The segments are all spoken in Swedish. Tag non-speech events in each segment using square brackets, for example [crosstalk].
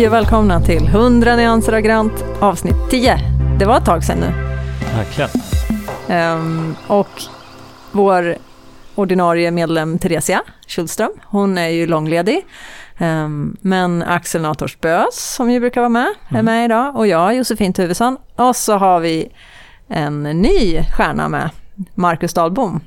Hej och välkomna till 100 nyanser av grönt avsnitt 10. Det var ett tag sedan nu. Verkligen. Ehm, och vår ordinarie medlem Theresia Schultström, hon är ju långledig. Ehm, men Axel Nators Bös, som ju brukar vara med, är Mm. med idag. Och jag, Josefin Tuvesson. Och så har vi en ny stjärna med, Marcus Dahlbom.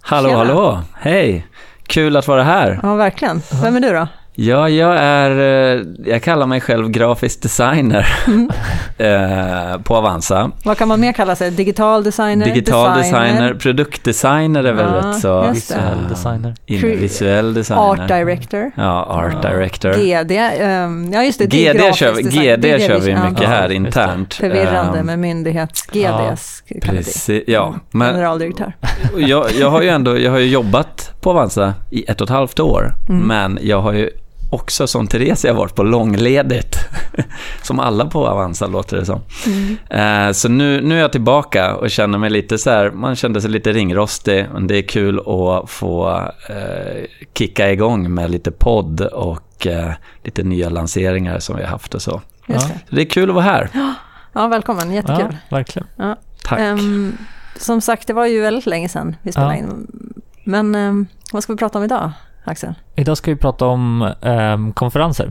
Hallå, Tjena. hallå, hej! Kul att vara här. Ja, verkligen. Vem är du då? Ja, jag är, eh, jag kallar mig själv grafisk designer Mm. [laughs] eh, på Avanza. Vad kan man mer kalla sig? Digital designer? Digital designer, produktdesigner är väl Ja, rätt så. Visuell designer. visuell designer. Art director. Ja, art Ja. director. GD, ehm, ja just det, det är GD kör, vi- design. GD Det kör vi ja. mycket Ja, här internt. Förvirrande Ehm, med myndighets-GDs kan det bli. Precis, ja. Men Generaldirektör. jag, jag har ju ändå jag har ju jobbat på Avanza i ett och ett halvt år, Mm. men jag har ju också som Theresia varit på långledigt. [laughs] som alla på Avanza låter det som. Mm. Eh, så nu, nu är jag tillbaka och känner mig lite så här, man kände sig lite ringrostig, men det är kul att få eh, kicka igång med lite podd och eh, lite nya lanseringar som vi har haft och så. Ja. det. Så det är kul att vara här. [gasps] Ja, välkommen. Jättekul. Ja, verkligen. Tack. Ehm, som sagt, det var ju väldigt länge sedan vi spelade Ja. in. Men ehm, vad ska vi prata om idag, Axel? Idag ska vi prata om ehm, konferenser.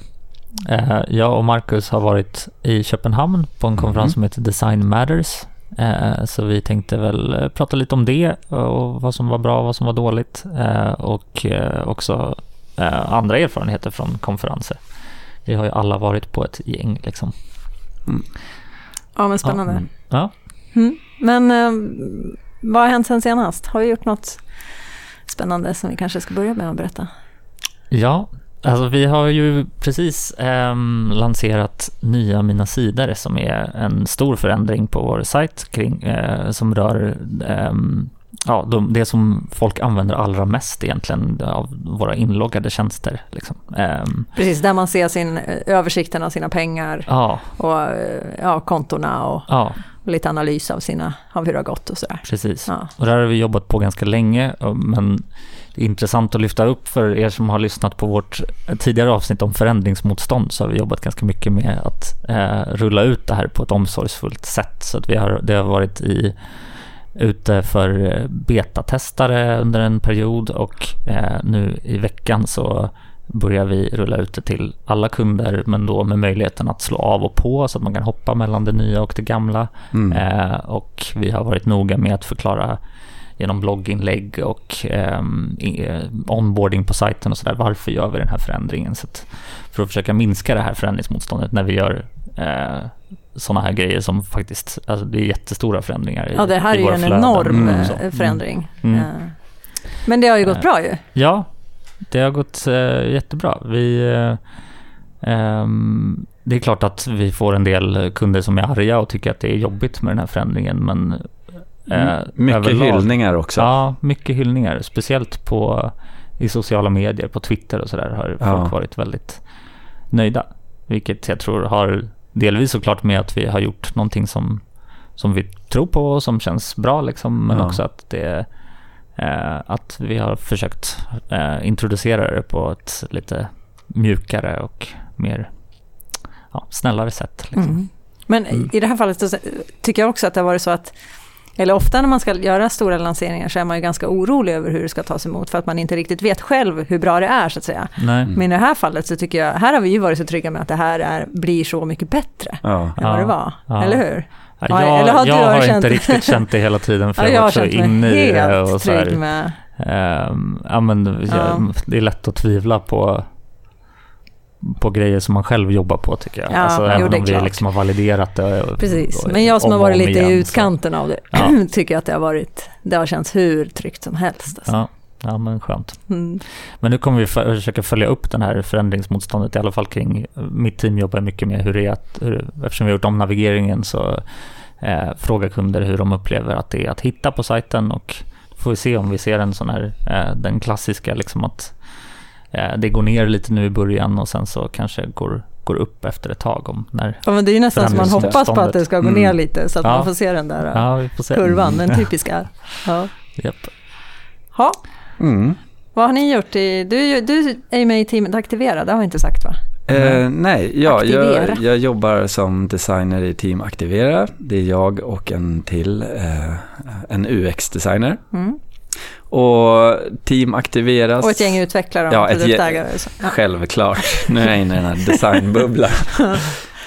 Eh, jag och Marcus har varit i Köpenhamn på en konferens Mhm. som heter Design Matters. Eh, så vi tänkte väl eh, prata lite om det och vad som var bra och vad som var dåligt. Eh, och eh, också eh, andra erfarenheter från konferenser. Vi har ju alla varit på ett gäng liksom. Ja, men spännande. Mm. Ja. Mm. Men vad har hänt sen senast? Har vi gjort något spännande som vi kanske ska börja med att berätta? Ja, alltså vi har ju precis ehm, lanserat nya Mina sidor som är en stor förändring på vår sajt kring, eh, som rör ehm, ja, de, det som folk använder allra mest egentligen av våra inloggade tjänster. Liksom. Ehm, Precis, där man ser sin eh, översikten av sina pengar ja, och eh, ja, kontona och, ja, lite analys av, sina, av hur det har gått och sådär. precis. Ja. Och där har vi jobbat på ganska länge, men det är intressant att lyfta upp för er som har lyssnat på vårt tidigare avsnitt om förändringsmotstånd så har vi jobbat ganska mycket med att eh, rulla ut det här på ett omsorgsfullt sätt. Så att vi har, det har varit i, ute för eh, betatestare under en period och eh, nu i veckan så börjar vi rulla ut det till alla kunder men då med möjligheten att slå av och på så att man kan hoppa mellan det nya och det gamla. Mm. Eh, och vi har varit noga med att förklara genom blogginlägg och ehm, eh, onboarding på sajten och sådär. Varför gör vi den här förändringen? Så att för att försöka minska det här förändringsmotståndet när vi gör eh, sådana här grejer som faktiskt, alltså det är jättestora förändringar i Ja, det här i är ju en flöden enorm Mm. förändring. Mm. Eh, Men det har ju gått Eh, bra ju. Ja, det har gått eh, jättebra. Vi, eh, ehm, det är klart att vi får en del kunder som är arga och tycker att det är jobbigt med den här förändringen, men eh. Mycket överlag- hyllningar också. Ja, mycket hyllningar. Speciellt på, i sociala medier, på Twitter och sådär har Ja. folk varit väldigt nöjda. Vilket jag tror har delvis såklart med att vi har gjort någonting som, som vi tror på och som känns bra liksom. Men Ja. också att det att vi har försökt eh, introducera det på ett lite mjukare och mer ja, snällare sätt. Liksom. Mm. Men Mm. i det här fallet så tycker jag också att det har varit så att eller ofta när man ska göra stora lanseringar så är man ju ganska orolig över hur det ska tas emot för att man inte riktigt vet själv hur bra det är så att säga. Nej. Mm. Men i det här fallet så tycker jag, här har vi ju varit så trygga med att det här är, blir så mycket bättre Ja. än Ja, vad det var. ja. Eller hur? Ja, Ja, jag har jag har inte riktigt känt det hela tiden för Ja, jag har varit så inne i det. Och så här, med... Ehm, ja, men Ja. Det är lätt att tvivla på, på grejer som man själv jobbar på tycker jag. Ja, alltså, även om vi klart. liksom har validerat det. och- Precis, och- men jag som om har varit lite igen, i så- utkanten av det [clears throat] tycker att det har varit, det har känts hur tryggt som helst. Alltså. Ja, ja, men skönt. Mm. Men nu kommer vi för, försöka följa upp den här förändringsmotståndet, i alla fall kring, mitt team jobbar mycket med hur det är att, hur, eftersom vi har gjort om navigeringen så eh, frågar kunder hur de upplever att det är att hitta på sajten och får vi se om vi ser en sån här, eh, den klassiska liksom att eh, det går ner lite nu i början och sen så kanske går, går upp efter ett tag om när, Ja, men det är ju nästan som man hoppas på att det ska gå ner Mm. lite så att Ja. man får se den där ja vi får se. kurvan, den typiska. [laughs] Ja. Japp. Ha. Mm. Vad har ni gjort? I, du, du är ju med i teamet Aktivera, det har vi inte sagt va? Eh, nej, ja, jag, jag jobbar som designer i Team Aktivera. Det är jag och en till, eh, en UX-designer. Mm. Och Team Aktiveras... Och ett gäng utvecklare Ja, ett gäng-. Ja. Självklart. Nu är jag inne i den här [laughs] designbubblan. [laughs]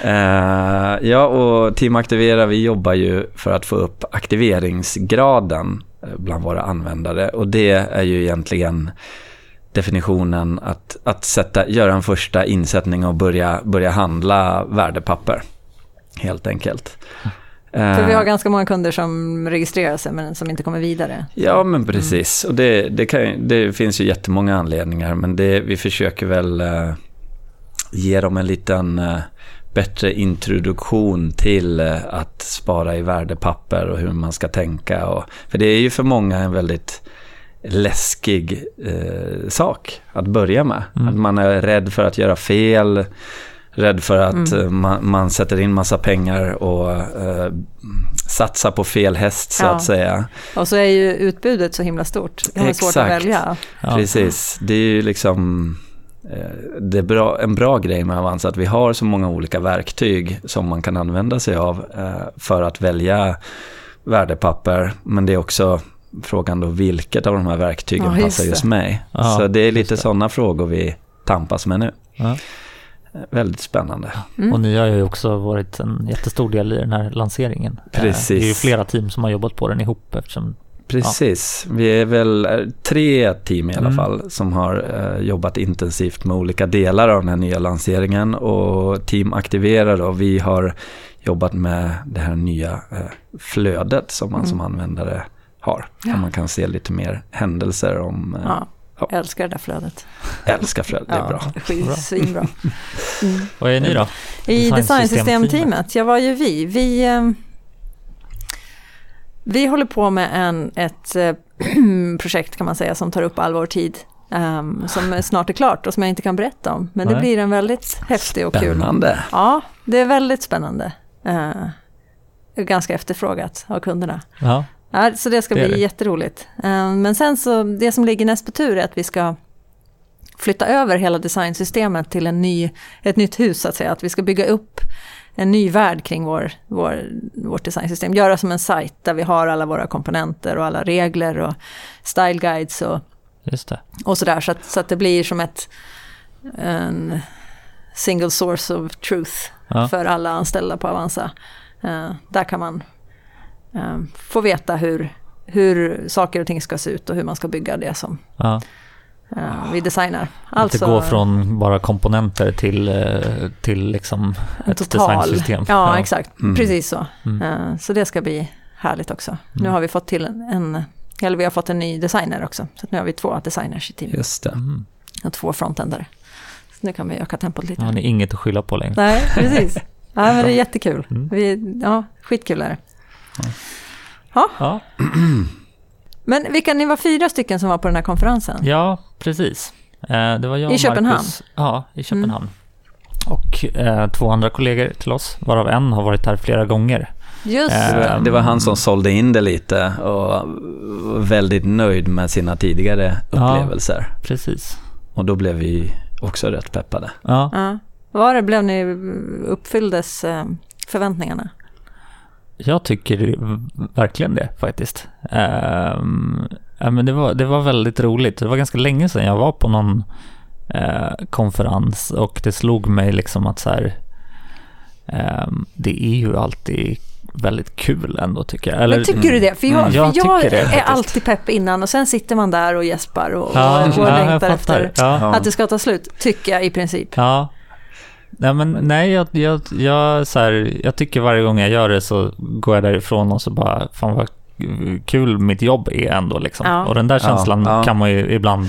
Eh, ja, och Team Aktivera, vi jobbar ju för att få upp aktiveringsgraden bland våra användare. Och det är ju egentligen definitionen att, att sätta, göra en första insättning och börja, börja handla värdepapper. Helt enkelt. För vi Eh, har ganska många kunder som registrerar sig men som inte kommer vidare. Ja, men precis. Och det, det, kan, det finns ju jättemånga anledningar, men det, vi försöker väl eh, ge dem en liten eh, bättre introduktion till eh, att spara i värdepapper och hur man ska tänka. Och, för det är ju för många en väldigt läskig eh, sak att börja med. Mm. Att man är rädd för att göra fel, rädd för att Mm. eh, man, man sätter in massa pengar och eh, satsar på fel häst så Ja. att säga. Och så är ju utbudet så himla stort. Det är svårt att välja. Ja. Precis, det är ju liksom det är bra, en bra grej med Avanza att vi har så många olika verktyg som man kan använda sig av eh, för att välja värdepapper. Men det är också frågan då vilket av de här verktygen Ja, just passar just det. mig. Ja, så det är lite det. sådana frågor vi tampas med nu. Ja. Eh, Väldigt spännande. Mm. Och ni har ju också varit en jättestor del i den här lanseringen. Eh, Precis. Det är ju flera team som har jobbat på den ihop eftersom Precis, vi är väl eh, tre team i alla Mm. fall som har eh, jobbat intensivt med olika delar av den här nya lanseringen och Team Aktivera då, vi har jobbat med det här nya eh, flödet som man Mm. som användare har. Ja. Där man kan se lite mer händelser om, eh, Ja, Ja. jag älskar det där flödet. älskar flödet, det är bra. Svinbra. Mm. [laughs] Vad är ni då? I Designsystemteamet. jag var ju vi. Vi, eh, vi håller på med en, ett eh, [clears throat] projekt kan man säga som tar upp all vår tid. ehm, som snart är klart och som jag inte kan berätta om. Men det Nej. blir en väldigt häftig och kul. Spännande. Ja, det är väldigt spännande. Eh, ganska efterfrågat av kunderna. Ja, Ja, så det ska Det bli det. jätteroligt. Eh, Men sen så, det som ligger näst på tur är att vi ska flytta över hela designsystemet till en ny, ett nytt hus så att säga. Att vi ska bygga upp en ny värld kring vår, vår, vårt designsystem. Göra som en sajt där vi har alla våra komponenter och alla regler och style guides och, och sådär. Så att, så att det blir som ett en single source of truth Ja. för alla anställda på Avanza. Eh, där kan man eh, få veta hur, hur saker och ting ska se ut och hur man ska bygga det som Ja. Eh, vi designar. Alltså, gå från bara komponenter till, eh, till liksom ett designsystem. Ja, exakt. Mm. Precis så. Mm. Eh, så det ska bli härligt också. Nu Mm. har vi fått till en, en, eller vi har fått en ny designer också. Så att nu har vi två designers i teamet Just det. Mm. och två frontendare. Så nu kan vi öka tempot lite. Nu har ni inget att skylla på längre. Nej, precis. Ja, men det är jättekul. Mm. Vi, ja, skitkul är det. Ja, [clears throat] Men vilka, ni var fyra stycken som var på den här konferensen? ja precis. Eh, Det var jag I och Köpenhamn? Marcus. Ja, i Köpenhamn. Och eh, två andra kollegor till oss, varav en har varit här flera gånger. Just Eh, Det var- Det var han som sålde in det lite och var väldigt nöjd med sina tidigare Ja. upplevelser. Precis. Och då blev vi också rätt peppade. Ja, Ja. Var det, blev ni uppfylldes eh, förväntningarna? Jag tycker verkligen det faktiskt. Ja, men det, var, det var väldigt roligt. Det var ganska länge sedan jag var på någon eh, konferens och det slog mig liksom att så här, ehm, det är ju alltid väldigt kul ändå tycker jag. Eller, Men tycker du det? För jag, Mm, jag för jag det är alltid pepp innan och sen sitter man där och gäspar och, ja, och och ja, längtar efter Ja. att det ska ta slut, tycker jag i princip. Ja. Nej men nej, jag, jag, jag, så här, jag tycker varje gång jag gör det så går jag därifrån och så bara, fan vad kul mitt jobb är ändå liksom. Ja. Och den där Ja, känslan ja. kan man ju ibland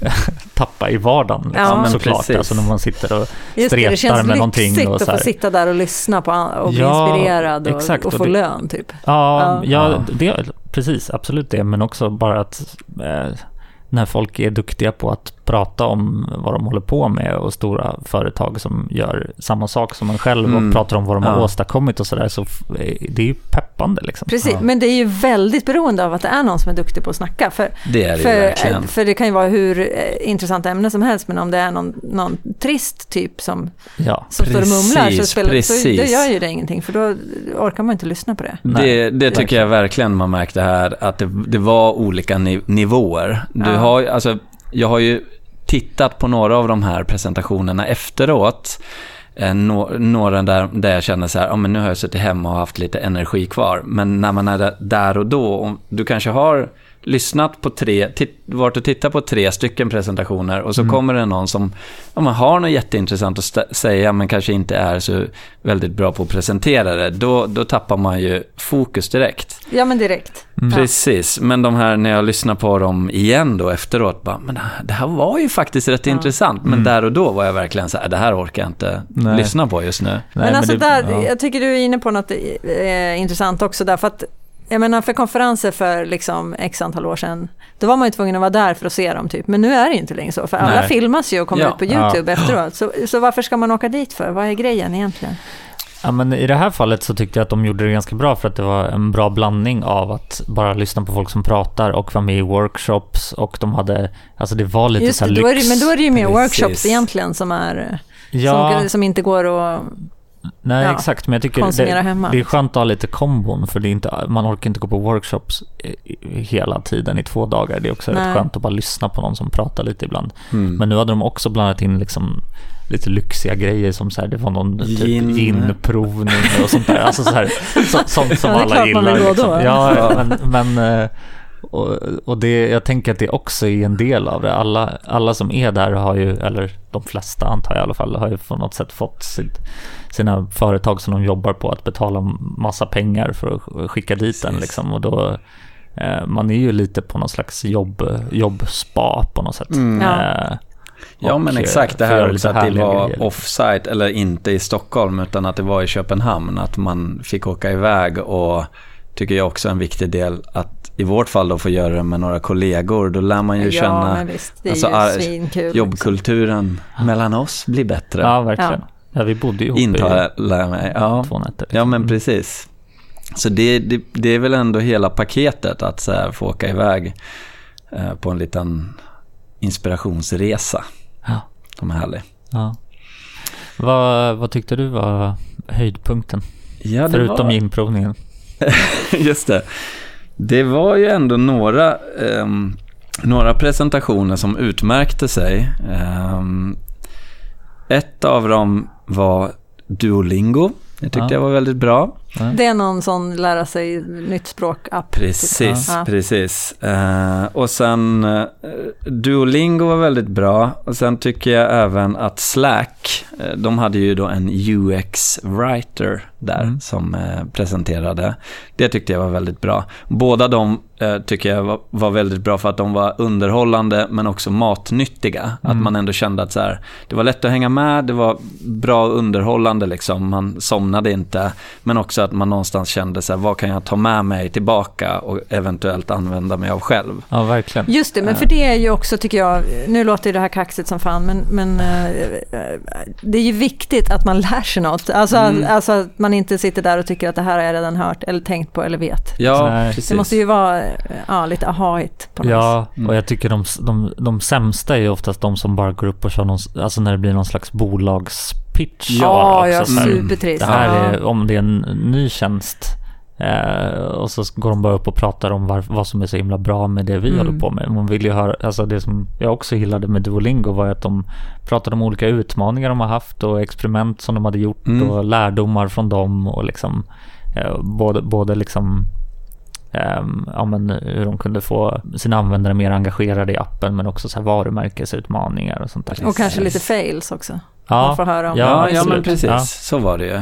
[laughs] tappa i vardagen liksom, Ja, men såklart. precis. Alltså när man sitter och Just det, det stretar känns med någonting lyxigt och att så få sitta där och lyssna på och bli Ja, inspirerad och, exakt, och och få det- lön typ. Ja, Ja. ja. Det, precis, absolut det. Men också bara att eh, när folk är duktiga på att prata om vad de håller på med och stora företag som gör samma sak som en själv Mm. och pratar om vad de har Ja. åstadkommit och sådär. Så eh, det är ju pepp peppande. Liksom. Precis, Ja. men det är ju väldigt beroende av att det är någon som är duktig på att snacka. För, Det är det för, verkligen. för det kan ju vara hur eh, intressant ämne som helst, men om det är någon, någon trist typ som, Ja. som står och mumlar så, Precis, spelar, så precis. det gör ju det ingenting, för då orkar man inte lyssna på det. Det, det tycker jag verkligen man märkte här, att det, det var olika ni, nivåer. Du har, alltså, jag har ju tittat på några av de här presentationerna efteråt. Eh, några där, där jag känner så här, ja men nu har jag suttit hemma och haft lite energi kvar. Men när man är där- och då, du kanske har lyssnat på tre, varit och tittat på tre stycken presentationer och så kommer det någon som ja, man har något jätteintressant att säga men kanske inte är så väldigt bra på att presentera det. Då, då tappar man ju fokus direkt. Ja, men direkt. Mm. Precis, men de här när jag lyssnar på dem igen då efteråt, bara, men det här- var ju faktiskt rätt Ja. intressant. Men Mm. där och då var jag verkligen så här, det här orkar jag inte Nej. lyssna på just nu. Nej, men alltså det- där, ja. jag tycker du är inne på något eh, intressant också därför att jag menar för konferenser för liksom x antal år sedan, då var man ju tvungen att vara där för att se dem typ. Men nu är det inte längre så, för alla Nej. filmas ju och kommer Ja. ut på YouTube efteråt. Så, så varför ska man åka dit för? Vad är grejen egentligen? Ja, men I det här fallet så tyckte jag att de gjorde det ganska bra för att det var en bra blandning av att bara lyssna på folk som pratar och vara med i workshops och de hade, alltså det var lite Just så det, här då lyx. det, men då är det ju mer Precis. workshops egentligen som, är, ja, som, som inte går att nej ja, exakt, men jag tycker det, hemma. det är skönt att ha lite kombon för det är inte, man orkar inte gå på workshops hela tiden i två dagar. Det är också Nej. rätt skönt att bara lyssna på någon som pratar lite ibland. Mm. Men nu hade de också blandat in liksom lite lyxiga grejer som så här, det var någon typ Gin. ginprovning och sånt där. Alltså så här, så, sånt som Ja, alla gillar. liksom. Ja. men, men eh, och, och det, jag tänker att det också är en del av det. Alla, alla som är där har ju, eller de flesta antar jag i alla fall, har ju på något sätt fått sitt, sina företag som de jobbar på att betala massa pengar för att skicka dit den Precis. liksom. Och då, eh, man är ju lite på någon slags jobb, jobbspa på något sätt. Mm. Ja. Eh, Ja men eh, exakt, det göra här också att det var grejer. offsite, eller inte i Stockholm, utan att det var i Köpenhamn. Att man fick åka iväg och tycker jag också är en viktig del att i vårt fall då få göra det med några kollegor. Då lär man ju ja, känna visst, det är alltså, ju ar- svinkul. liksom. jobbkulturen mellan oss blir bättre. Ja, verkligen. Ja. vi bodde ihop Intalar jag mig. Ja. i två nätter. ja, men Mm. precis. Så det, det, det är väl ändå hela paketet att så här, få åka iväg eh, på en liten inspirationsresa. Ja. De är härliga. Ja. Vad, vad tyckte du var höjdpunkten? Ja, det Förutom var... ginprovningen. [laughs] Just det. Det var ju ändå några, ehm, några presentationer som utmärkte sig. Ehm, ett av dem var Duolingo. Det tyckte Ja. jag var väldigt bra. Det är någon sån lära sig nytt språk-app. Precis, Ja. precis. Eh, och sen eh, Duolingo var väldigt bra. Och sen tycker jag även att Slack, eh, de hade ju då en UX-writer där Mm. som eh, presenterade. Det tyckte jag var väldigt bra. Båda de eh, tycker jag var, var väldigt bra för att de var underhållande men också matnyttiga. Att Mm. man ändå kände att så här, det var lätt att hänga med, det var bra underhållande liksom. Man somnade inte. Men också att man någonstans kände så här, vad kan jag ta med mig tillbaka och eventuellt använda mig av själv. Ja, verkligen. Just det, men för det är ju också tycker jag, nu låter det här kaxigt som fan, men, men eh, det är ju viktigt att man lär sig något. Alltså, Mm. alltså att man inte sitter där och tycker att det här har jag redan hört eller tänkt på eller vet. Ja, Nej. Det måste ju vara ja, lite ahait på något. Ja, Mm. och jag tycker de, de, de sämsta är ju oftast de som bara går upp och kör någon, alltså när det blir någon slags bolagspitch. Ja, ja, supertrist. Det här är, om det är en ny tjänst eh, och så går de bara upp och pratar om var, vad som är så himla bra med det vi Mm. håller på med. Man vill ju höra, alltså det som jag också gillade med Duolingo var att de pratade om olika utmaningar de har haft och experiment som de hade gjort Mm. och lärdomar från dem och liksom eh, både, både liksom ehm, ja, men hur de kunde få sina användare mer engagerade i appen men också så här varumärkesutmaningar och sånt där. Och kanske lite fails också. Ja, Man får höra om Ja, Ja, ja men precis. Ja. Så var det ju.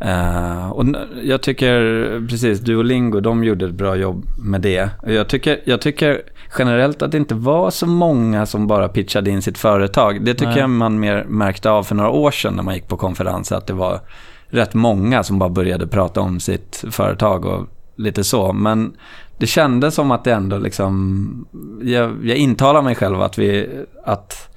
Eh, och jag tycker, precis, Duolingo, de gjorde ett bra jobb med det. Jag tycker, jag tycker generellt att det inte var så många som bara pitchade in sitt företag. Det tycker Nej. jag man mer märkte av för några år sedan när man gick på konferenser, att det var rätt många som bara började prata om sitt företag och lite så. Men det kändes som att det ändå liksom, jag, jag intalar mig själv att vi, att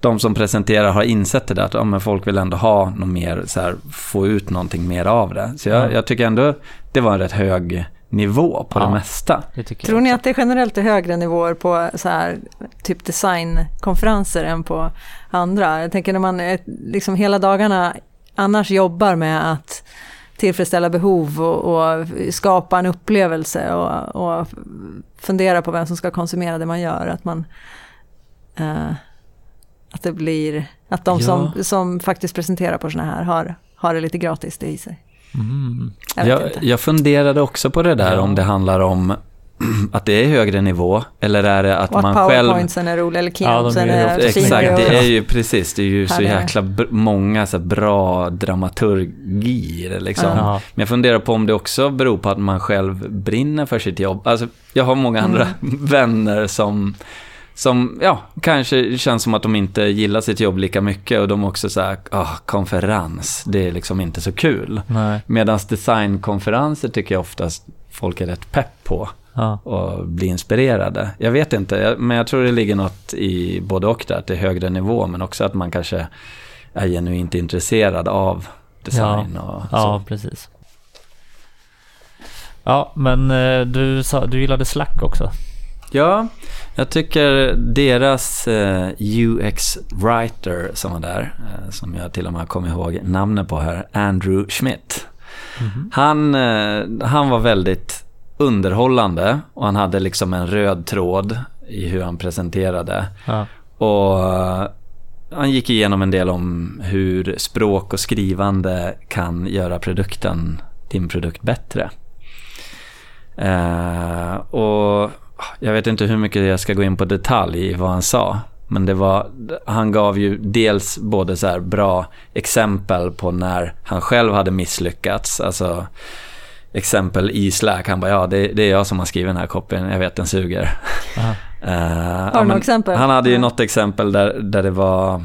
de som presenterar har insett det där, att ja, men folk vill ändå ha något mer, så här, få ut någonting mer av det. Så jag, Ja. jag tycker ändå det var en rätt hög nivå på Ja. det mesta. Det Tror ni att det generellt är högre nivåer på så här, typ designkonferenser än på andra? Jag tänker när man liksom hela dagarna annars jobbar med att tillfredsställa behov och, och skapa en upplevelse och, och fundera på vem som ska konsumera det man gör. Att man eh, att det blir att de Ja. som, som faktiskt presenterar på sådana här har, har det lite gratis det i sig. Mm. Jag Jag, jag funderade också på det där Ja. om det handlar om [clears throat] att det är högre nivå eller är det att att man själv... powerpointsen är roliga eller Ja, de keynotesen är ju är fina Exakt, det är ju precis, det är ju så jäkla många så bra dramaturgier liksom. Ja. Ja. Men jag funderar på om det också beror på att man själv brinner för sitt jobb. Alltså, jag har många andra Mm. [laughs] vänner som, som, ja, kanske känns som att de inte gillar sitt jobb lika mycket och de också så här, ah, konferens, det är liksom inte så kul. Medan designkonferenser tycker jag oftast folk är rätt pepp på Ja. och bli inspirerade. Jag vet inte, men jag tror det ligger något i både och där, att det är högre nivå, men också att man kanske är genuint intresserad av design och så. ja, precis. Ja, men eh, du, sa, du gillade Slack också. Ja, jag tycker deras eh, UX-writer som var där, eh, som jag till och med kommer ihåg namnet på här, Andrew Schmidt. Han, eh, han var väldigt underhållande och han hade liksom en röd tråd i hur han presenterade. Ja. Och han gick igenom en del om hur språk och skrivande kan göra produkten, din produkt bättre. Eh, och jag vet inte hur mycket jag ska gå in på detalj i vad han sa. Men det var, han gav ju dels både så här bra exempel på när han själv hade misslyckats. Alltså exempel i Slack. Han bara, ja det, det är jag som har skrivit den här copyn, jag vet den suger. [laughs] Eh, Har ja, du men något exempel? Han hade ju Ja. något exempel där, där det var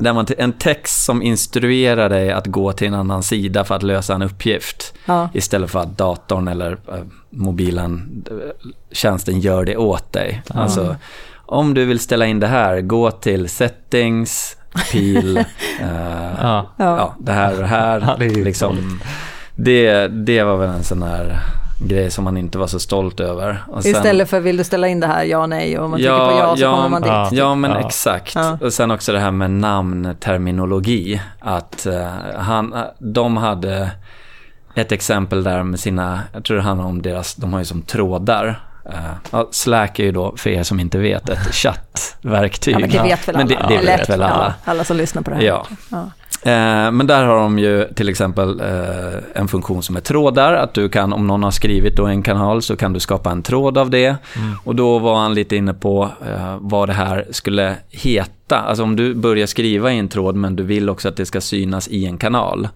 där man, en text som instruerar dig att gå till en annan sida för att lösa en uppgift. Ja. Istället för att datorn eller eh, mobilen, eh, tjänsten gör det åt dig. Ja. Alltså, om du vill ställa in det här, gå till settings, pil, [laughs] eh, Ja. ja. det här och det här. Ja, det liksom, det, det var väl en sån här grej som man inte var så stolt över. Och sen- Istället för vill du ställa in det här, ja nej, och om man trycker på ja så kommer man dit. ja. Ja, men Ja. exakt. Ja. Och sen också det här med namnterminologi. Att eh, han, de hade ett exempel där med sina, jag tror det handlar om deras, de har ju som trådar. Ja, Slack är ju då, för er som inte vet, ett [laughs] chattverktyg. Ja, men det vet väl alla? Men det, det vet väl alla. Ja, alla som lyssnar på det här. Ja. Eh, men där har de ju till exempel eh, en funktion som är trådar. Att du kan, om någon har skrivit då en kanal så kan du skapa en tråd av det. Mm. Och då var han lite inne på eh, vad det här skulle heta. Alltså om du börjar skriva i en tråd men du vill också att det ska synas i en kanal.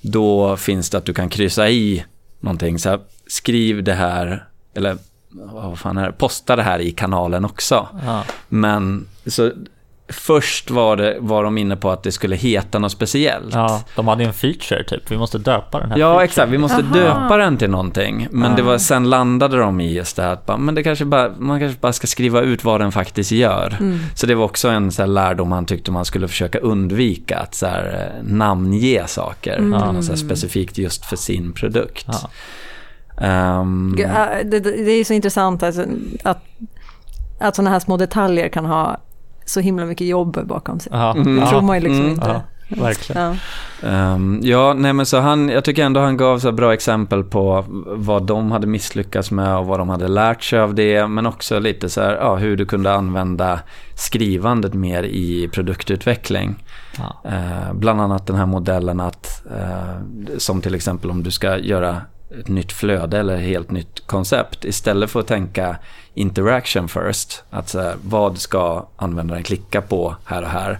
Då finns det att du kan kryssa i någonting. Så här, skriv det här, eller vad fan är det? Posta det här i kanalen också. Ja. Men så först var, det, var de inne på att det skulle heta något speciellt. ja, de hade ju en feature typ. Vi måste döpa den här Ja, featuren. exakt. Vi måste Aha. döpa den till någonting. Men det var, sen landade de i just det här att men det kanske bara, man kanske bara ska skriva ut vad den faktiskt gör. Mm. Så det var också en så här lärdom han tyckte man skulle försöka undvika. Att så här, eh, namnge saker. Mm. till något Så här specifikt just för sin produkt. Ja. Det, det det är så intressant alltså, att, att sådana här små detaljer kan ha så himla mycket jobb bakom sig. Mm. Det tror man ju liksom Mm. inte. Ja, verkligen. Ja. Ehm, ja, nej men så han, jag tycker ändå han gav så bra exempel på vad de hade misslyckats med och vad de hade lärt sig av det. Men också lite så här, ja, hur du kunde använda skrivandet mer i produktutveckling. Ja. Eh, bland annat den här modellen att, eh, som till exempel om du ska göra ett nytt flöde eller ett helt nytt koncept. Istället för att tänka interaction first, att så här, vad ska användaren klicka på här och här,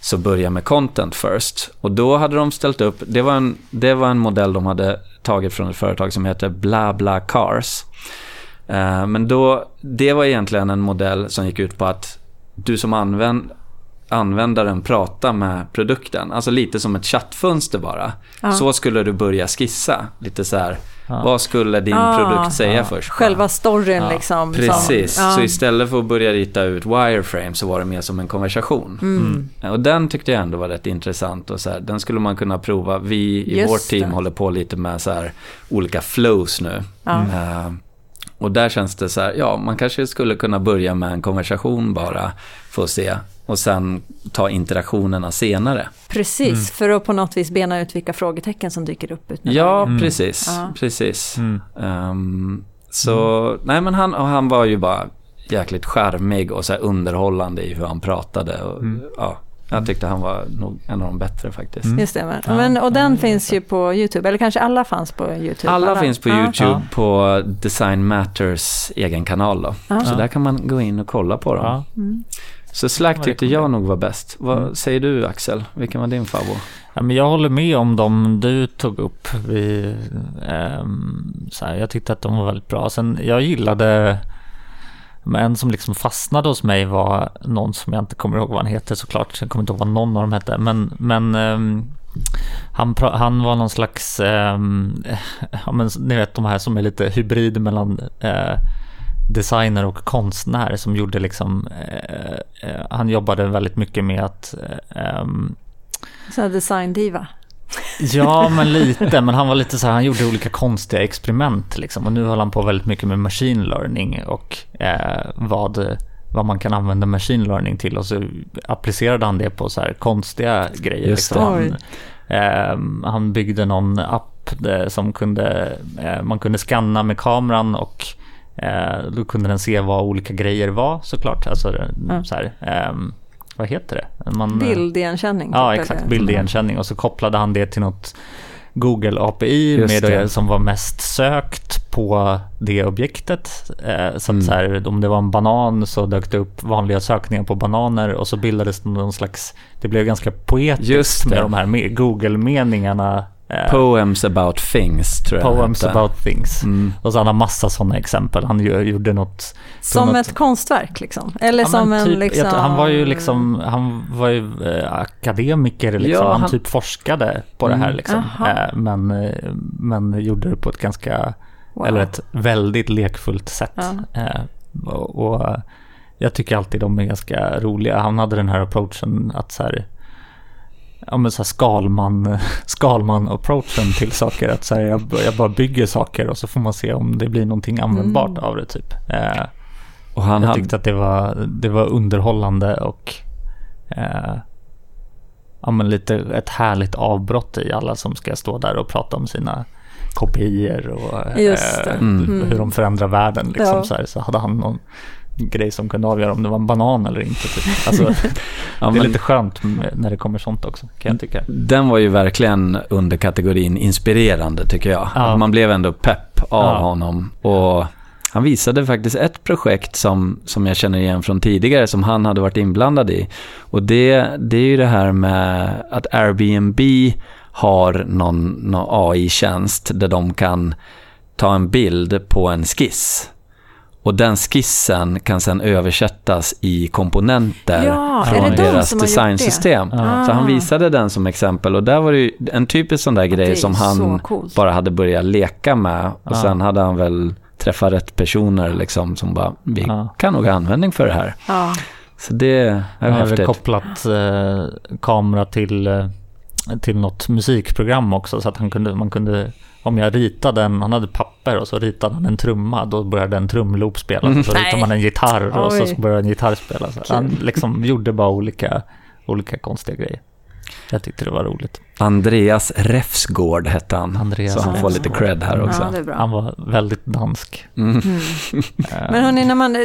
så börja med content first. Och då hade de ställt upp, det var en, det var en modell de hade tagit från ett företag som heter BlaBla Cars. Eh, men då, det var egentligen en modell som gick ut på att du som använd, användaren prata med produkten. Alltså lite som ett chattfönster bara. Ja. Så skulle du börja skissa. Lite så här, Ja. vad skulle din Ah. produkt säga Ja. först? Själva storyn Ja, liksom. Precis, Som, ja. så istället för att börja rita ut wireframe så var det mer som en konversation. Mm. Och den tyckte jag ändå var rätt intressant och så här, den skulle man kunna prova. Vi i Just vårt team det. håller på lite med så här olika flows nu. Ja. Eh, och där känns det så här, ja man kanske skulle kunna börja med en konversation bara för att se och sen ta interaktionerna senare. Precis, Mm. för att på något vis bena ut vilka frågetecken som dyker upp. Ja. Mm. precis. Ja. precis. Mm. Ehm, så, nej men han, och han var ju bara jäkligt charmig och så här underhållande i hur han pratade. Och, Mm. ja, jag tyckte han var nog en av de bättre faktiskt. Mm. Just det, men, Ja, men, och den ja, finns ju på YouTube, eller kanske alla fanns på YouTube? Alla finns på. YouTube Ja. på Design Matters egen kanal då. Ja. Så Ja. där kan man gå in och kolla på dem. Så Slack tyckte jag nog var bäst. Vad Mm. säger du Axel? Vilken var din favorit? Ja, men jag håller med om dem du tog upp. Vi, ehm, så här, jag tyckte att de var väldigt bra. Sen jag gillade, men en som liksom fastnade hos mig var någon som jag inte kommer ihåg vad han heter såklart. Jag kommer inte ihåg vad någon av dem hette. Men, men ehm, han, han var någon slags, ehm, [laughs] ja, men, ni vet de här som är lite hybrid mellan eh, designer och konstnär som gjorde liksom, eh, eh, han jobbade väldigt mycket med att eh, ehm, Sån design-diva. Ja, men lite. Men han var lite så här, han gjorde olika konstiga experiment liksom. Och nu håller han på väldigt mycket med machine learning och eh, vad, vad man kan använda machine learning till. Och så applicerade han det på så här konstiga grejer. Just liksom. Han, eh, han byggde någon app där, som kunde, eh, man kunde scanna med kameran och eh, då kunde den se vad olika grejer var såklart. Alltså, Ja. så här, ehm, vad heter det? Man, Bildigenkänning. Ja, typ, exakt. eller? Bildigenkänning. Och så kopplade han det till något Google API Just med det. det. som var mest sökt på det objektet. Eh, så att Mm. så här, om det var en banan så dök det upp vanliga sökningar på bananer och så bildades någon slags, det blev ganska poetiskt Just det. med de här me- Google-meningarna. Eh, Poems about things tror jag poems about things. Mm. Och så han massa sådana exempel. Han ju- gjorde något Som något- ett konstverk liksom? Eller Ja, som men en typ, liksom... Han var ju liksom, han var ju eh, akademiker liksom. Ja, han, han- typ forskade på det här Mm. liksom. Aha. Eh, men, eh, men gjorde det på ett ganska, Wow. eller ett väldigt lekfullt sätt. Ja. Eh, och, och jag tycker alltid de är ganska roliga. Han hade den här approachen att så här, ja men så här Skalman, [laughs] Skalman-approachen till saker. Att så här, jag, jag bara bygger saker och så får man se om det blir någonting användbart Mm. av det typ. Eh, Och han jag hade, tyckte att det var, det var underhållande och eh, ja, men lite ett härligt avbrott i alla som ska stå där och prata om sina kopior och eh, Mm. hur de förändrar världen. Liksom, Ja. så, här, så hade han någon grej som kunde avgöra om det var en banan eller inte. Typ. Alltså, [laughs] ja, det är lite skönt när det kommer sånt också, kan jag tycka. Den var ju verkligen under kategorin inspirerande tycker jag. Ja. Man blev ändå pepp av Ja. honom. Och han visade faktiskt ett projekt som, som jag känner igen från tidigare som han hade varit inblandad i. Och det, det är ju det här med att Airbnb har någon, någon AI-tjänst där de kan ta en bild på en skiss. Och den skissen kan sedan översättas i komponenter Ja, från de deras designsystem. Ja. Så han Ah. visade den som exempel och där var det ju en typisk sån där grej som han bara hade börjat leka med. Och Ja. sen hade han väl träffat rätt personer liksom som bara, vi Ja. kan nog ha användning för det här. Ja. Så det är Han häftigt. kopplat eh, kamera till, eh, till något musikprogram också så att han kunde, man kunde om jag ritade en, han hade papper och så ritade han en trumma, då började en trumloop spela. Mm. Så ritade Nej. man en gitarr och Oj. så började en gitarr spela. Så han liksom gjorde bara olika, olika konstiga grejer. Jag tyckte det var roligt. Andreas Refsgård hette han. Andreas så han får lite Refsgård. cred här också. Ja. Han var väldigt dansk. Mm. Mm. [laughs] Men hörni, när man,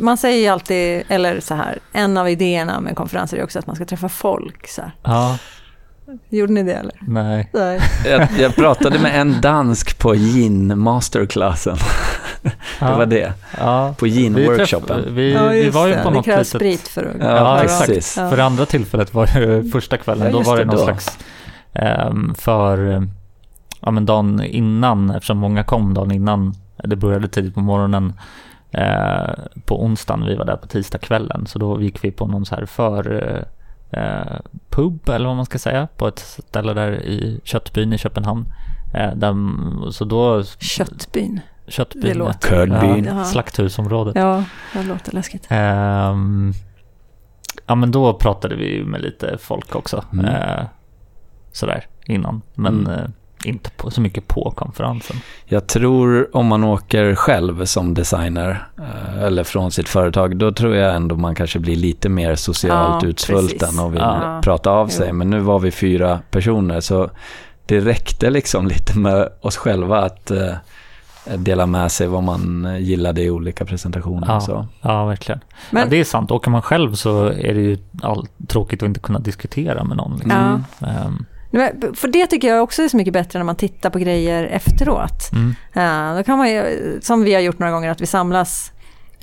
man säger ju alltid, eller så här, en av idéerna med konferenser är också att man ska träffa folk. Så här. Ja, Gjorde ni det eller? nej. Nej. Jag, jag pratade med en dansk på gin masterclassen. Det var det. Ja. På Vi, gin-workshopen. vi, Ja, vi var ju det. på det något krävs litet... sprit för att... Ja, Ja, exakt. För det andra tillfället var ju första kvällen. Ja, då var det det, någon då. slags... ehm, för eh, ja, men dagen innan, eftersom många kom dagen innan, det började tidigt på morgonen. Eh, på onsdagen, vi var där på tisdagskvällen. Så då gick vi på någon så här för, eh, eh, pub eller vad man ska säga på ett ställe där i Köttbyn i Köpenhamn. Eh, där, så då, Köttbyn. Köttbyn, Det låter- Köttbyn. Ja. slakthusområdet. Ja, det låter läskigt. Ehm, ja men då pratade vi med lite folk också. Mm. Eh, sådär innan. Men Mm. Inte på, så mycket på konferensen. Jag tror om man åker själv som designer eh, eller från sitt företag, då tror jag ändå man kanske blir lite mer socialt Ja, utsvulten precis. och vill Ja. prata av sig. Men nu var vi fyra personer så det räckte liksom [laughs] lite med oss själva att eh, dela med sig vad man gillade i olika presentationer. Ja. Så. Ja, verkligen. Men- ja, det är sant. Åker man själv så är det ju all, tråkigt att inte kunna diskutera med någon. Liksom. Ja. Men För det tycker jag också är så mycket bättre när man tittar på grejer efteråt. mm. Eh, då kan man ju, som vi har gjort några gånger, att vi samlas,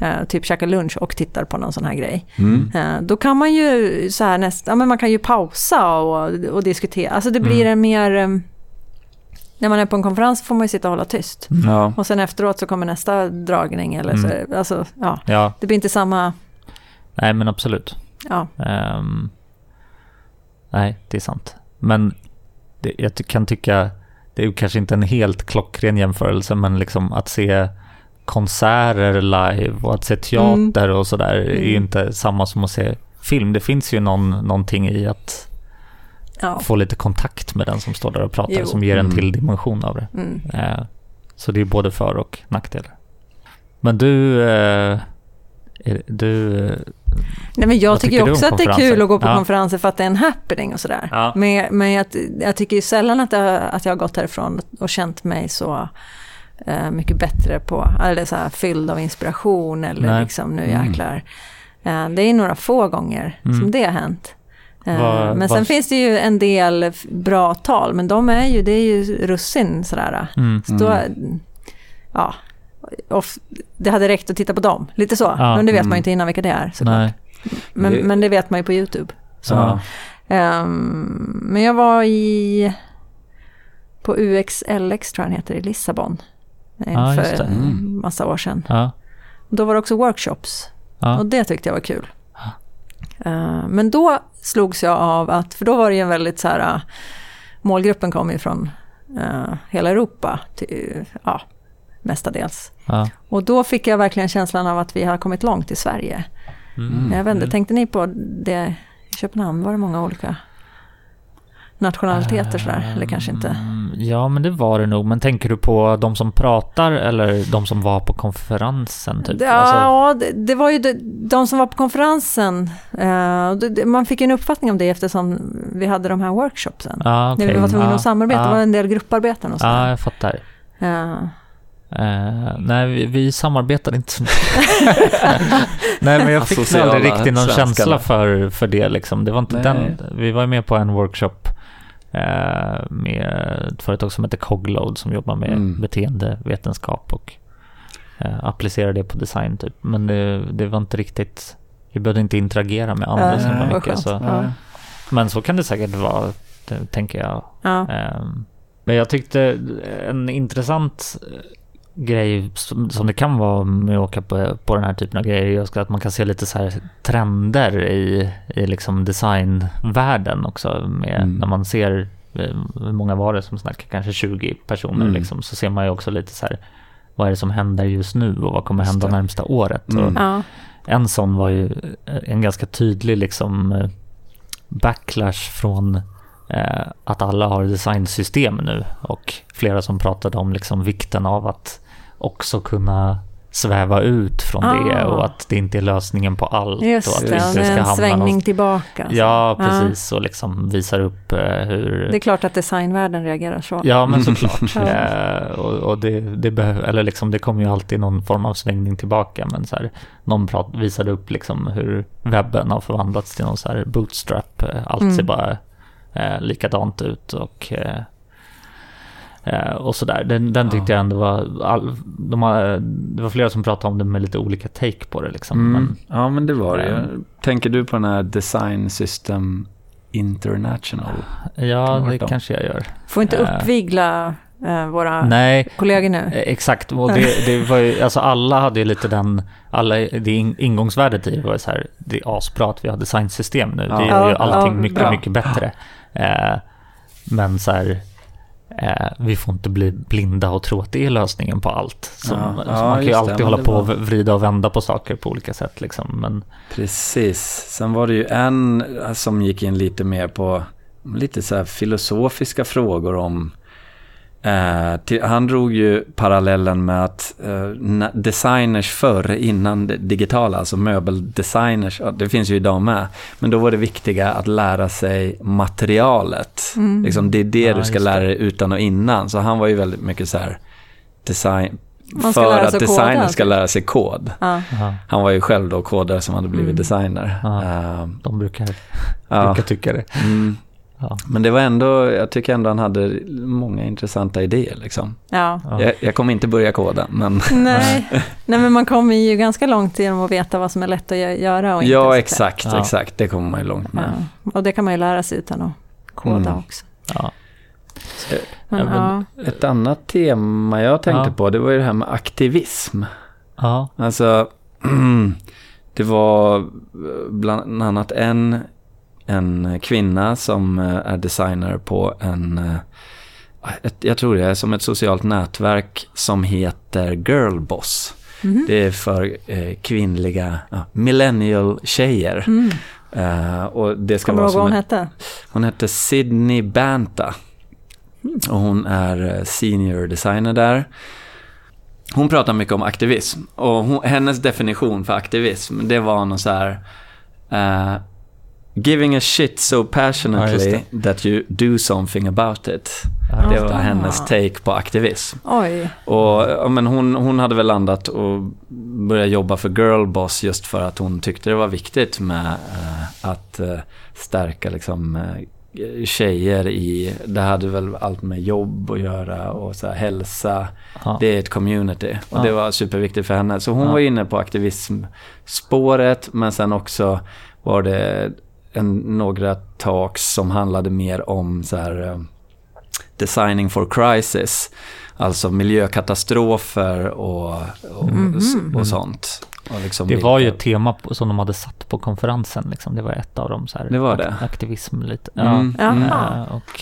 uh, typ käkar lunch och tittar på någon sån här grej. Mm. Eh, då kan man ju så här näst, ja, men man kan ju pausa och, och diskutera. Alltså det blir Mm. en mer... när man är på en konferens får man ju sitta och hålla tyst. Ja. Och sen efteråt så kommer nästa dragning eller så. Mm. Alltså, ja, Ja, det blir inte samma... nej men absolut. Ja, Ehm, nej, det är sant. Men det, jag ty- kan tycka, det är ju kanske inte en helt klockren jämförelse, men liksom att se konserter live och att se teater och sådär är ju Mm. inte samma som att se film. Det finns ju någon, någonting i att ja. få lite kontakt med den som står där och pratar Jo. som ger en Mm. till dimension av det. Mm. Eh, så det är både för och nackdelar. Men du, eh, du Nej, men jag tycker tycker också att det är kul att gå på Ja. konferenser för att det är en happening och sådär. Ja. Men, men jag, jag tycker ju sällan att jag, att jag har gått härifrån och känt mig så eh, mycket bättre på, eller så här fylld av inspiration eller Nej. liksom nu Mm. jäklar. Eh, det är några få gånger Mm. som det har hänt. Eh, Vad- men sen vad- finns det ju en del bra tal, men de är ju, det är ju russin sådär. mm, Så då, ja, of, det hade räckt att titta på dem, lite så. Ja. men det vet man Mm. ju inte innan vilka det är såklart. nej, Men, Det- men det vet man ju på YouTube. Så. Ja. Ehm, men jag var i på UXLX tror jag den heter i Lissabon. eh, Ja, för en Mm. massa år sedan. ja, Då var det också workshops ja, och det tyckte jag var kul. Ehm, men då slogs jag av att, för då var det ju en väldigt så här, äh, målgruppen kom ju från äh, hela Europa, till, ja, mestadels. ja. Och då fick jag verkligen känslan av att vi har kommit långt i Sverige. Mm. Jag inte, Mm. tänkte ni på det i Köpenhamn? Var det många olika nationaliteter sådär? Eller kanske inte? Mm, Ja, men det var det nog. Men tänker du på de som pratar eller de som var på konferensen? Typ? Ja, Alltså, det, det var ju de, de som var på konferensen. eh, det, det, man fick en uppfattning om det eftersom vi hade de här workshopsen. ja, När vi var tvungna ja, att samarbeta. Ja, Det var en del grupparbeten och ja, sådär. jag fattar. Ja. Eh, nej, vi, vi samarbetade inte så mycket. [laughs] nej, men jag fick Asociala aldrig riktigt någon svenskarna. känsla för, för det. Liksom. Det var inte Nej. den. Vi var ju med på en workshop eh, med ett företag som heter Cogload som jobbar med Mm. beteendevetenskap och eh, applicerar det på design. Typ. Men det, det var inte riktigt... Vi behövde inte interagera med andra Nej, så mycket. skönt. Så. Ja. Men så kan det säkert vara, det, tänker jag. Ja. Ehm, Men jag tyckte en intressant grej som, det kan vara med att åka på, på den här typen av grejer är just att man kan se lite så här trender i, i liksom designvärlden också. Med, Mm. När man ser, eh, hur många var det som snackar, kanske 20 personer Mm. liksom, så ser man ju också lite så här vad är det som händer just nu och vad kommer hända närmsta året. Mm. Och Ja. en sån var ju eh, en ganska tydlig liksom eh, backlash från eh, att alla har designsystem nu och flera som pratade om liksom vikten av att också kunna sväva ut från det Ah. och att det inte är lösningen på allt. och Just att det, inte med en svängning någonstans- tillbaka. Ja, precis. Och liksom visar upp eh, hur... Det är klart att designvärlden reagerar så. Ja, men såklart. [laughs] Ja. Eh, och och det, det, behöv, eller liksom, det kommer ju alltid någon form av svängning tillbaka. Men så här, någon prat, visade upp liksom hur webben har förvandlats till någon så här bootstrap. Eh, Allt Mm. ser bara eh, likadant ut. Och, eh, och sådär. Den, den tyckte jag ändå var... All, de har, det var flera som pratade om det med lite olika take på det. Liksom. Mm. Men, Ja, men det var det Ja. ju. Tänker du på den här Design System International? ja, det vara kanske jag gör. Får inte Eh. uppvigla eh, våra Nej, kollegor nu. eh, exakt. Och det, det var ju, alltså alla hade ju lite den, alla, det in, ingångsvärdet i det var så här, det är asbra att vi har designsystem nu. Ja. Det gör ju allting ja, mycket, mycket bättre. Eh, men så här, eh, vi får inte bli blinda och tro att det är lösningen på allt. Som, Ja, så ja, man kan ju det, alltid men hålla det på och vrida och vända på saker på olika sätt. Liksom. Men, Precis. Sen var det ju en som gick in lite mer på lite så här filosofiska frågor om Eh, till, han drog ju parallellen med att eh, designers förr, innan det digitala, alltså möbeldesigners, det finns ju idag med, men då var det viktiga att lära sig materialet. Mm. Liksom, det är det Ja, du ska lära dig utan och innan. Så han var ju väldigt mycket så här design, för att sig designer koda, ska typ. lära sig kod. Ja. Han var ju själv då kodare som hade blivit Mm. designer. Ja. Eh, de brukar, ja. brukar tycka det. Mm. Ja. Men det var ändå, jag tycker ändå han hade många intressanta idéer liksom. Ja. Ja. Jag, jag kommer inte börja koda, men Nej. [laughs] Nej, men man kommer ju ganska långt genom att veta vad som är lätt att gö- göra och inte. ja, exakt, Ja. exakt. Det kommer man ju långt med. Ja. Och det kan man ju lära sig utan att koda Mm. också. Ja. Men, Ja, men- ja. Ett annat tema jag tänkte Ja. på, det var ju det här med aktivism. Ja. Alltså, [clears throat] det var bland annat en, en kvinna som eh, är designer på en, eh, ett, jag tror det är som ett socialt nätverk som heter Girlboss. Mhm. Det är för eh, kvinnliga ja, millennial-tjejer. Mm. Eh, och det ska Kommer du vara ihåg vad hon hette? hon heter Sydney Banta. Och hon är senior designer där. Hon pratar mycket om aktivism. Och hon, hennes definition för aktivism, det var någon så här... eh, giving a shit so Ja, passionately just that you do something about it. Ja, Det var Ah. hennes take på aktivism. Oj. Och ja, men hon, hon hade väl landat och börjat jobba för Girlboss just för att hon tyckte det var viktigt med eh, att eh, stärka liksom, eh, tjejer i, det hade väl allt med jobb att göra och så här, hälsa. Ja. Det är ett community och Ja. det var superviktigt för henne. Så hon Ja. var inne på aktivismspåret men sen också var det en, några talks som handlade mer om så här, eh, designing for crisis. Alltså miljökatastrofer och, och, Mhm. och sånt. Och liksom Det var ju ett tema som de hade satt på konferensen. Liksom. Det var ett av dem. Så här, Det var det? ak- Aktivism lite. Mm, Ja, mm. Eh, och,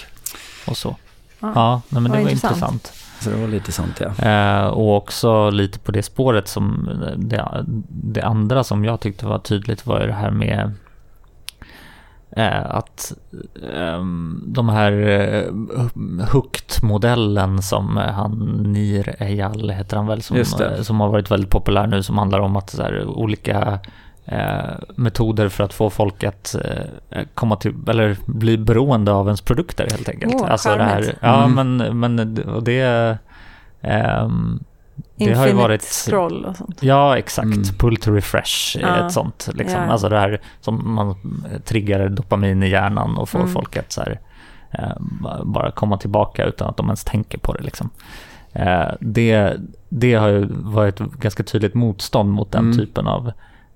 och så. Ja. Ja, nej, men det Vad var intressant. intressant. Så det var lite sånt ja. Eh, och också lite på det spåret som det, det andra som jag tyckte var tydligt var ju det här med att ehm, de här Hooked-modellen som eh, han Nir Eyal heter han väl som, eh, som har varit väldigt populär nu som handlar om att så här, olika eh, metoder för att få folk att eh, komma till, eller bli beroende av ens produkter helt enkelt. Åh, alltså det här, charmigt. ja Mm. men, men och det, ehm, det har ju Infinite varit scroll och sånt. Ja, exakt. Mm. Pull to refresh är Ja. ett sånt. Liksom. Ja. Alltså det här som man triggar dopamin i hjärnan och får Mm. folk att så här, eh, ba- bara komma tillbaka utan att de ens tänker på det. Liksom. Eh, det, det har ju varit ganska tydligt motstånd mot den Mm. typen av...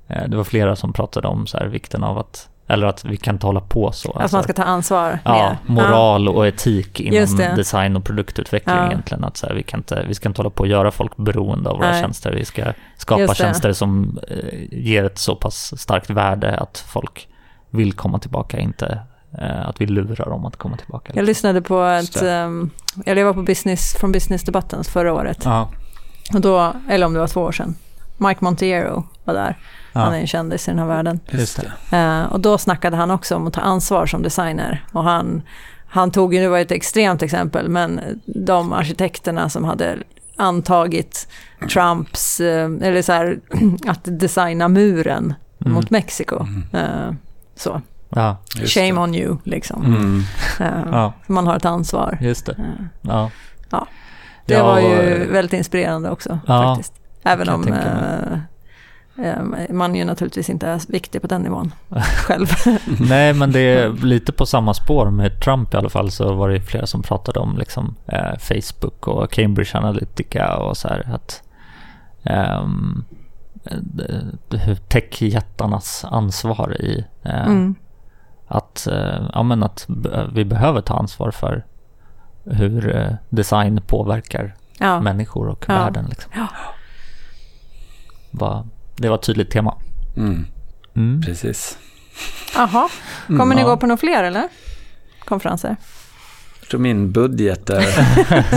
Eh, det var flera som pratade om så här, vikten av att... Eller att vi kan inte hålla på så. Att man ska ta ansvar Ja, mer. moral och etik inom design och produktutveckling Ja. egentligen. Att så här, vi, kan inte, vi ska inte hålla på att göra folk beroende av våra Nej. tjänster. Vi ska skapa tjänster som eh, ger ett så pass starkt värde att folk vill komma tillbaka, inte eh, att vi lurar dem att komma tillbaka. Jag lyssnade på ett, um, eller jag var på business, från businessdebatten förra året. Ja, Och då, eller om det var två år sedan. Mike Montiero var där. Han är ja, en kändis i den här världen. just det. Eh, och då snackade han också om att ta ansvar som designer. Och han, han tog ju, det var ett extremt exempel, men de arkitekterna som hade antagit Trumps, eh, eller så här, [clears throat] att designa muren Mm. mot Mexiko. Mm. Eh, så, Ja, shame det. on you liksom. Mm. Eh, ja, Man har ett ansvar. just det. Ja. Ja. Det Ja, var ju väldigt inspirerande också Ja, faktiskt. Även om jag tänka eh, eh, man ju naturligtvis inte är viktig på den nivån [laughs] själv. Nej, men det är [laughs] lite på samma spår med Trump i alla fall så var det flera som pratade om liksom, eh, Facebook och Cambridge Analytica och så här att ehm, hur techjättarnas ansvar i eh, Mm. att, eh, ja, men att vi behöver ta ansvar för hur eh, design påverkar Ja. människor och Ja. världen. Liksom. Ja. Bara, det var ett tydligt tema. Mm, Mm. precis. Jaha, kommer ni ja. gå på några fler eller? Konferenser? Jag tror min budget är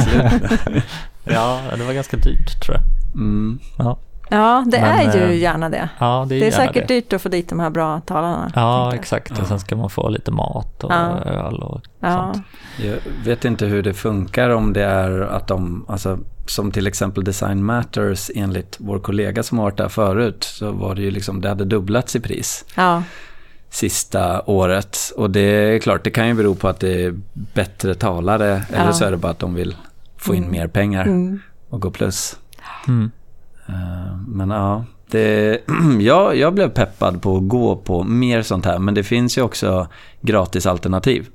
slut. [laughs] Ja, det var ganska dyrt tror jag. Mm. Ja, Ja, det Men, är ju eh, gärna det. ja det är, Det är gärna säkert det. dyrt att få dit de här bra talarna. Ja, exakt. Och sen ska man få lite mat och Ja. öl och Ja. sånt. Jag vet inte hur det funkar om det är att de, alltså som till exempel Design Matters enligt vår kollega som har varit där förut så var det ju liksom, det hade dubblats i pris Ja. sista året. Och det är klart, det kan ju bero på att det är bättre talare eller Ja. så är det bara att de vill få in Mm. mer pengar Mm. och gå plus. Mm. Eh, Men ja, det, [clears throat] jag, jag blev peppad på att gå på mer sånt här. Men det finns ju också gratisalternativ.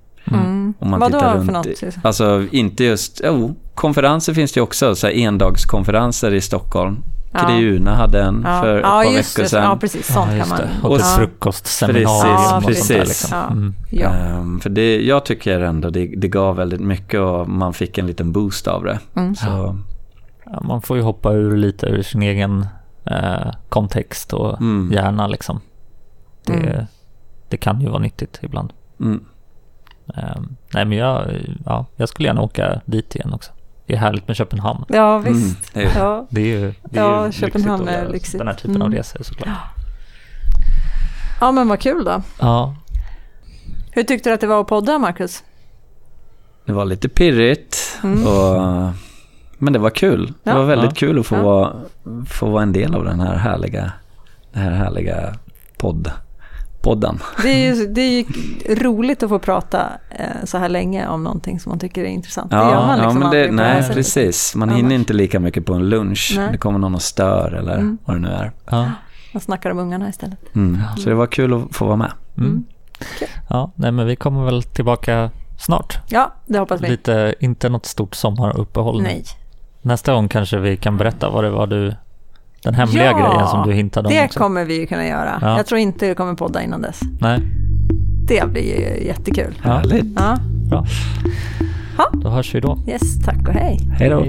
Mm. Om man Vadå tittar för runt något? i- Alltså inte just, jo, konferenser finns det ju också. Så här endagskonferenser i Stockholm. Ja. Kreuna hade en Ja. för ett ja, par just veckor det. sedan. Ja, precis. Sånt ja, kan man. det. Och ett frukostseminarium Precis, och sånt där. Liksom. Ja. Mm. Ja. Ehm, för det, jag tycker ändå det, det gav väldigt mycket och man fick en liten boost av det. Mm. Så, Ja, man får ju hoppa ur lite ur sin egen eh, kontext och Mm. hjärna liksom. Det, Mm. det kan ju vara nyttigt ibland. Mm. Ehm, nej men jag, ja, jag skulle gärna åka dit igen också. Det är härligt med Köpenhamn. ja, Mm, visst. det är- Ja. Det är ju, det är Ja, ju Köpenhamn lyxigt att är göra lyxigt. Den här typen av Mm. resor såklart. ja, men vad kul då. Ja, Hur tyckte du att det var att podda, Marcus? Det var lite pirrigt. Mm. Och, men det var kul. Det Ja. var väldigt Ja. kul att få, Ja. vara, få vara en del av den här härliga, den här härliga podd, podden. Det är ju, det är ju roligt att få prata eh, så här länge om någonting som man tycker är intressant. det gör man liksom ja, det, nej, precis. Man hinner inte lika mycket på en lunch. Nej. Det kommer någon och stör eller Mm. vad det nu är. ja, Man snackar om ungarna istället. Mm. Så det var kul att få vara med. mm. Mm. ja nej men vi kommer väl tillbaka snart. Ja, det hoppas vi. Lite, inte något stort sommaruppehåll. Nej, Nästa gång kanske vi kan berätta vad det var du, den hemliga ja, grejen som du hintade om det också. kommer vi ju kunna göra. Ja. Jag tror inte vi kommer podda innan dess. Nej. Det blir ju jättekul. Härligt. Ja. Bra. Ha. Då hörs vi då. Yes, tack och hej. Hej då.